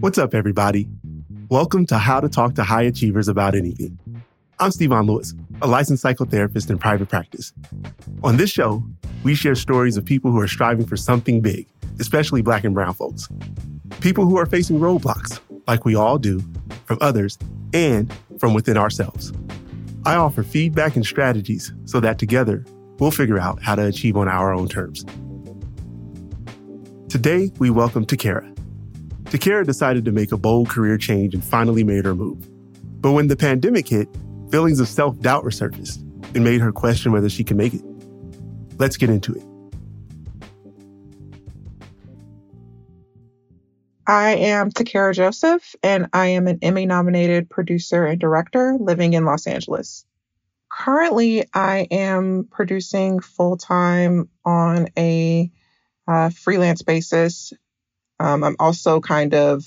What's up, everybody? Welcome to How to Talk to High Achievers About Anything. I'm Stevon Lewis, a licensed psychotherapist in private practice. On this show, we share stories of people who are striving for something big, especially Black and Brown folks. People who are facing roadblocks, like we all do, from others and from within ourselves. I offer feedback and strategies so that together we'll figure out how to achieve on our own terms. Today, we welcome Takara. Takara decided to make a bold career change and finally made her move. But when the pandemic hit, feelings of self doubt resurfaced and made her question whether she can make it. Let's get into it. I am Takara Joseph, and I am an Emmy nominated producer and director living in Los Angeles. Currently, I am producing full time on a uh, freelance basis. Um, I'm also kind of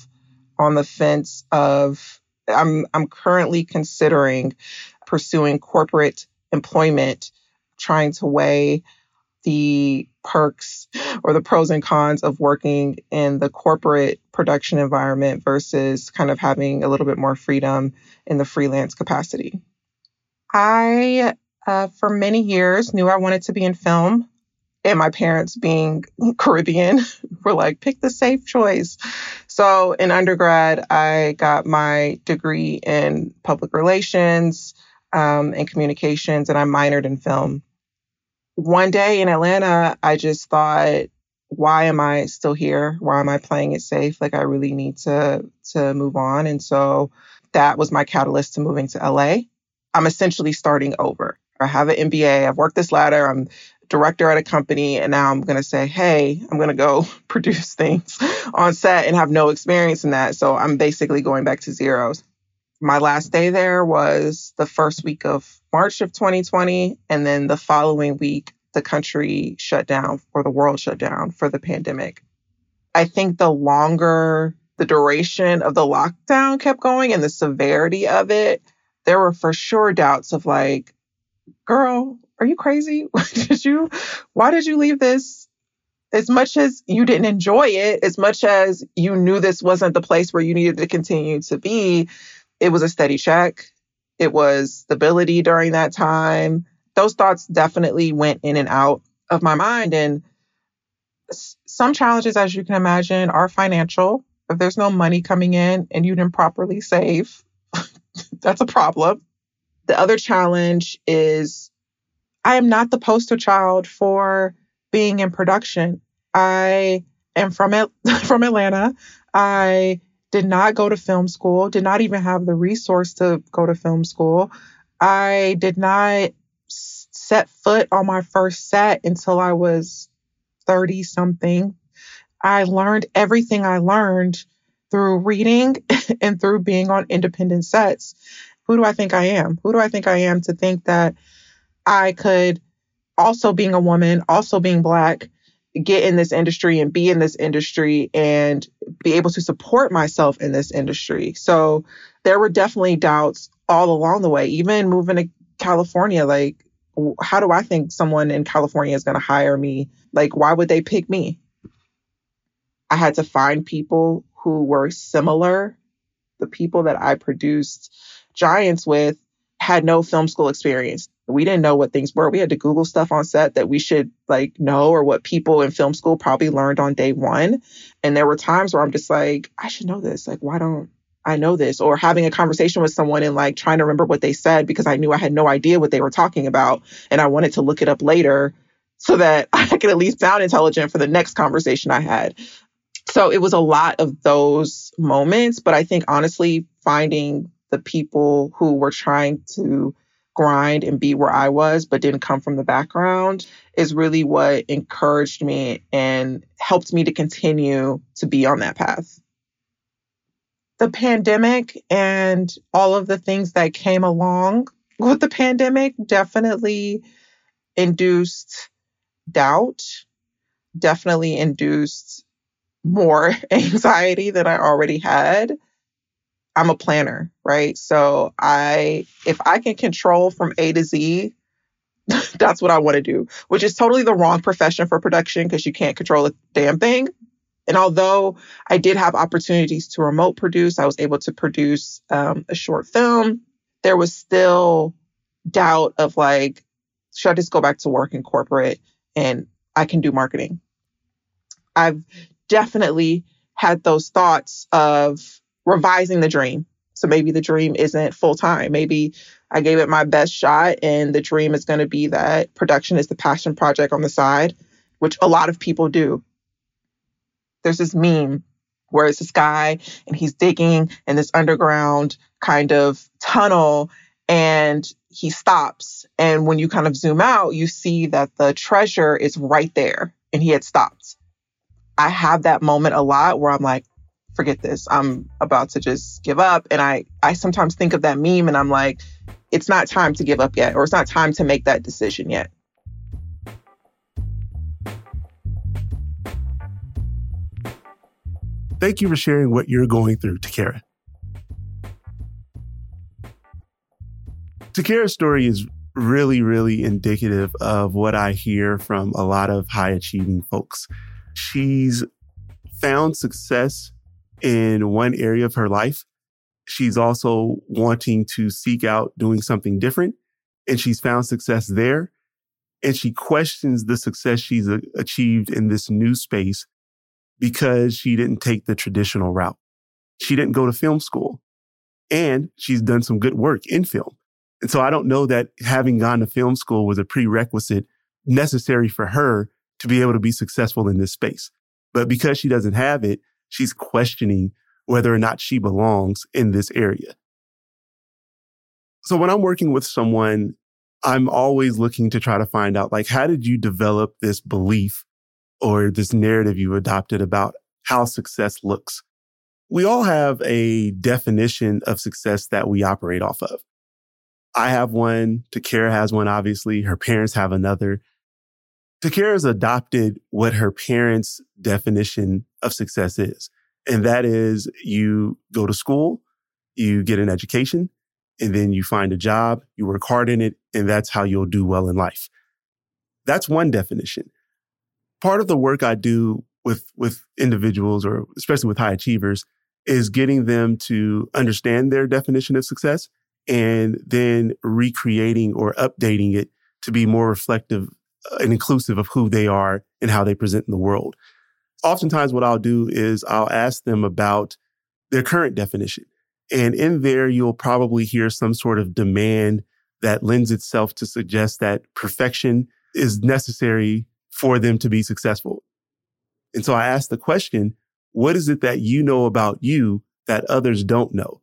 on the fence of I'm I'm currently considering pursuing corporate employment, trying to weigh the perks or the pros and cons of working in the corporate production environment versus kind of having a little bit more freedom in the freelance capacity. I, uh, for many years, knew I wanted to be in film. And my parents, being Caribbean, were like, pick the safe choice. So in undergrad, I got my degree in public relations um, and communications, and I minored in film one day in Atlanta, I just thought, why am I still here? Why am I playing it safe? Like I really need to to move on. And so that was my catalyst to moving to LA. I'm essentially starting over. I have an MBA. I've worked this ladder. I'm director at a company and now I'm going to say, "Hey, I'm going to go produce things on set and have no experience in that." So I'm basically going back to zeros. My last day there was the first week of March of 2020. And then the following week, the country shut down or the world shut down for the pandemic. I think the longer the duration of the lockdown kept going and the severity of it, there were for sure doubts of like, girl, are you crazy? did you, why did you leave this? As much as you didn't enjoy it, as much as you knew this wasn't the place where you needed to continue to be, it was a steady check. It was stability during that time. Those thoughts definitely went in and out of my mind. And some challenges, as you can imagine, are financial. If there's no money coming in and you didn't properly save, that's a problem. The other challenge is I am not the poster child for being in production. I am from from Atlanta. I did not go to film school, did not even have the resource to go to film school. I did not set foot on my first set until I was 30 something. I learned everything I learned through reading and through being on independent sets. Who do I think I am? Who do I think I am to think that I could, also being a woman, also being Black, get in this industry and be in this industry and be able to support myself in this industry. So there were definitely doubts all along the way, even moving to California. Like, how do I think someone in California is going to hire me? Like, why would they pick me? I had to find people who were similar. The people that I produced Giants with had no film school experience we didn't know what things were. We had to Google stuff on set that we should like know or what people in film school probably learned on day one. And there were times where I'm just like, I should know this. Like, why don't I know this? Or having a conversation with someone and like trying to remember what they said because I knew I had no idea what they were talking about. And I wanted to look it up later so that I could at least sound intelligent for the next conversation I had. So it was a lot of those moments. But I think honestly, finding the people who were trying to grind and be where I was, but didn't come from the background, is really what encouraged me and helped me to continue to be on that path. The pandemic and all of the things that came along with the pandemic definitely induced doubt, definitely induced more anxiety than I already had. I'm a planner, right? So I if I can control from A to Z, that's what I want to do, which is totally the wrong profession for production because you can't control a damn thing. And although I did have opportunities to remote produce, I was able to produce um, a short film. There was still doubt of like, should I just go back to work in corporate and I can do marketing? I've definitely had those thoughts of revising the dream. So maybe the dream isn't full time. Maybe I gave it my best shot and the dream is going to be that production is the passion project on the side, which a lot of people do. There's this meme where it's this guy and he's digging in this underground kind of tunnel and he stops. And when you kind of zoom out, you see that the treasure is right there and he had stopped. I have that moment a lot where I'm like, forget this. I'm about to just give up. And I, I sometimes think of that meme and I'm like, it's not time to give up yet, or it's not time to make that decision yet. Thank you for sharing what you're going through, Takara. Takara's story is really, really indicative of what I hear from a lot of high achieving folks. She's found success in one area of her life. She's also wanting to seek out doing something different, and she's found success there. And she questions the success she's achieved in this new space because she didn't take the traditional route. She didn't go to film school, and she's done some good work in film. And so I don't know that having gone to film school was a prerequisite necessary for her to be able to be successful in this space. But because she doesn't have it, she's questioning whether or not she belongs in this area. So when I'm working with someone, I'm always looking to try to find out, like, how did you develop this belief or this narrative you adopted about how success looks? We all have a definition of success that we operate off of. I have one. Takara has one, obviously. Her parents have another. Takara's adopted what her parents' definition of success is. And that is you go to school, you get an education, and then you find a job, you work hard in it, and that's how you'll do well in life. That's one definition. Part of the work I do with, with individuals or especially with high achievers is getting them to understand their definition of success and then recreating or updating it to be more reflective and inclusive of who they are and how they present in the world. Oftentimes, what I'll do is I'll ask them about their current definition. And in there, you'll probably hear some sort of demand that lends itself to suggest that perfection is necessary for them to be successful. And so I ask the question, what is it that you know about you that others don't know?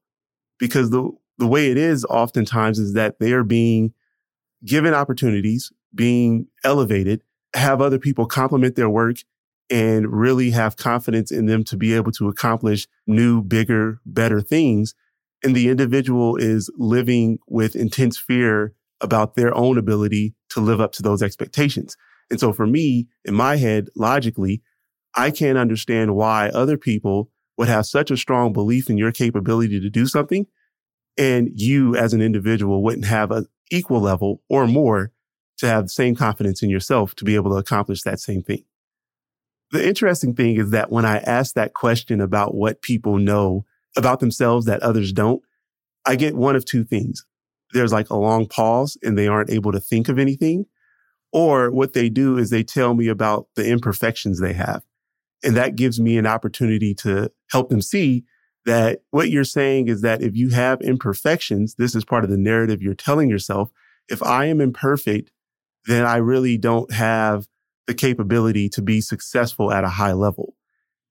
Because the, the way it is oftentimes is that they are being given opportunities being elevated, have other people compliment their work and really have confidence in them to be able to accomplish new, bigger, better things. And the individual is living with intense fear about their own ability to live up to those expectations. And so for me, in my head, logically, I can't understand why other people would have such a strong belief in your capability to do something and you as an individual wouldn't have an equal level or more to have the same confidence in yourself to be able to accomplish that same thing. The interesting thing is that when I ask that question about what people know about themselves that others don't, I get one of two things. There's like a long pause and they aren't able to think of anything. Or what they do is they tell me about the imperfections they have. And that gives me an opportunity to help them see that what you're saying is that if you have imperfections, this is part of the narrative you're telling yourself. If I am imperfect, then I really don't have the capability to be successful at a high level.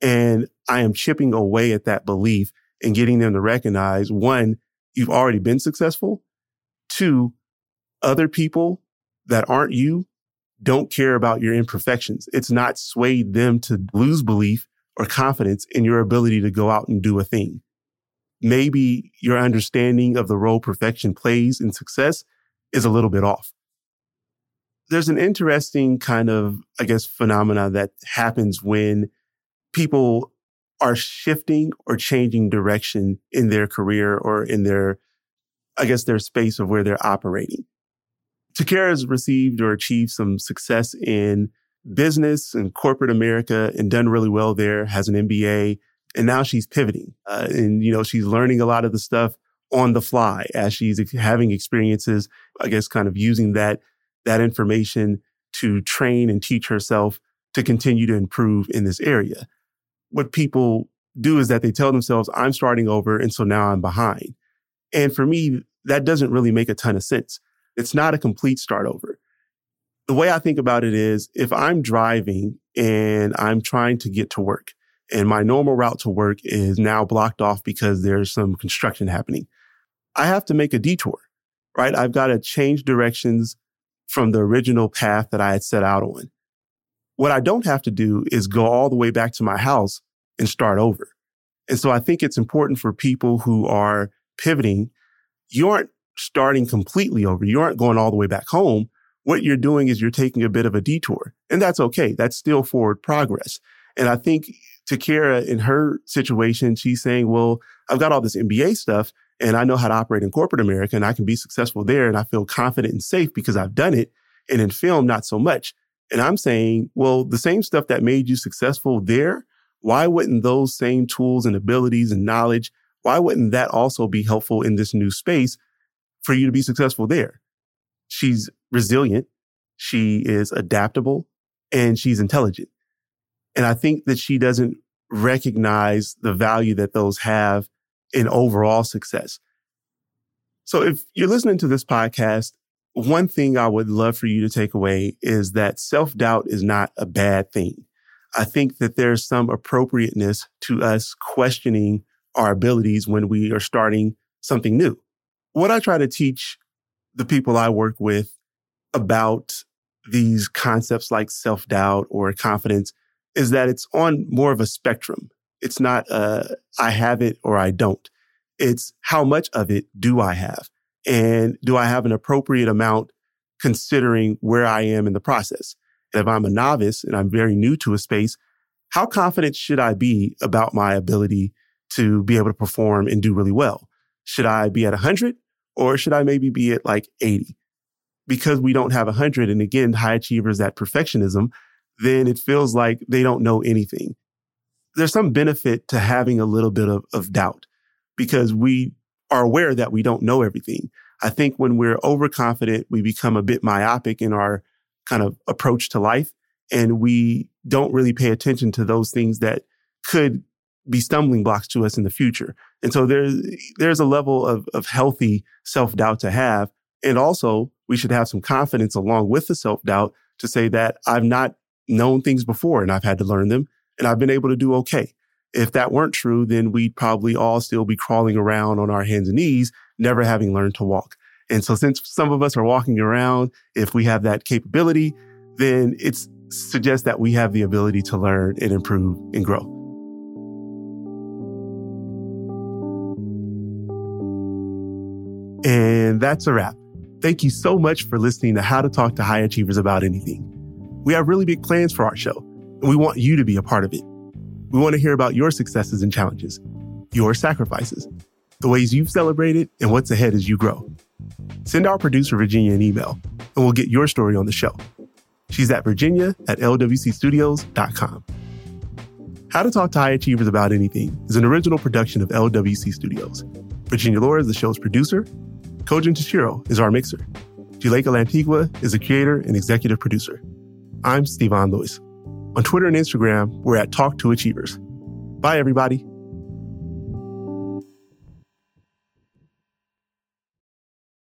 And I am chipping away at that belief and getting them to recognize one, you've already been successful. Two, other people that aren't you don't care about your imperfections. It's not swayed them to lose belief or confidence in your ability to go out and do a thing. Maybe your understanding of the role perfection plays in success is a little bit off there's an interesting kind of, I guess, phenomena that happens when people are shifting or changing direction in their career or in their, I guess, their space of where they're operating. Takara has received or achieved some success in business and corporate America and done really well there, has an MBA, and now she's pivoting. Uh, and, you know, she's learning a lot of the stuff on the fly as she's having experiences, I guess, kind of using that, that information to train and teach herself to continue to improve in this area. What people do is that they tell themselves, I'm starting over. And so now I'm behind. And for me, that doesn't really make a ton of sense. It's not a complete start over. The way I think about it is if I'm driving and I'm trying to get to work and my normal route to work is now blocked off because there's some construction happening, I have to make a detour, right? I've got to change directions from the original path that I had set out on. What I don't have to do is go all the way back to my house and start over. And so I think it's important for people who are pivoting. You aren't starting completely over. You aren't going all the way back home. What you're doing is you're taking a bit of a detour and that's okay. That's still forward progress. And I think Takara in her situation, she's saying, well, I've got all this MBA stuff and I know how to operate in corporate America and I can be successful there. And I feel confident and safe because I've done it. And in film, not so much. And I'm saying, well, the same stuff that made you successful there, why wouldn't those same tools and abilities and knowledge, why wouldn't that also be helpful in this new space for you to be successful there? She's resilient. She is adaptable and she's intelligent. And I think that she doesn't recognize the value that those have in overall success. So if you're listening to this podcast, one thing I would love for you to take away is that self doubt is not a bad thing. I think that there's some appropriateness to us questioning our abilities when we are starting something new. What I try to teach the people I work with about these concepts like self doubt or confidence is that it's on more of a spectrum. It's not, uh, I have it or I don't. It's how much of it do I have? And do I have an appropriate amount considering where I am in the process? And if I'm a novice and I'm very new to a space, how confident should I be about my ability to be able to perform and do really well? Should I be at 100 or should I maybe be at like 80? Because we don't have 100 and again, high achievers, that perfectionism, then it feels like they don't know anything. There's some benefit to having a little bit of, of doubt because we are aware that we don't know everything. I think when we're overconfident, we become a bit myopic in our kind of approach to life and we don't really pay attention to those things that could be stumbling blocks to us in the future. And so there's, there's a level of, of healthy self doubt to have. And also we should have some confidence along with the self doubt to say that I've not known things before and I've had to learn them and I've been able to do okay. If that weren't true, then we'd probably all still be crawling around on our hands and knees, never having learned to walk. And so since some of us are walking around, if we have that capability, then it suggests that we have the ability to learn and improve and grow. And that's a wrap. Thank you so much for listening to How to Talk to High Achievers About Anything. We have really big plans for our show, and we want you to be a part of it. We want to hear about your successes and challenges, your sacrifices, the ways you've celebrated, and what's ahead as you grow. Send our producer, Virginia, an email, and we'll get your story on the show. She's at virginia at lwcstudios.com. How to Talk to High Achievers About Anything is an original production of LWC Studios. Virginia Lora is the show's producer. Kojin Tashiro is our mixer. Juleyka Lantigua is the creator and executive producer. I'm Stevon Lewis. On Twitter and Instagram, we're at Talk to Achievers. Bye, everybody.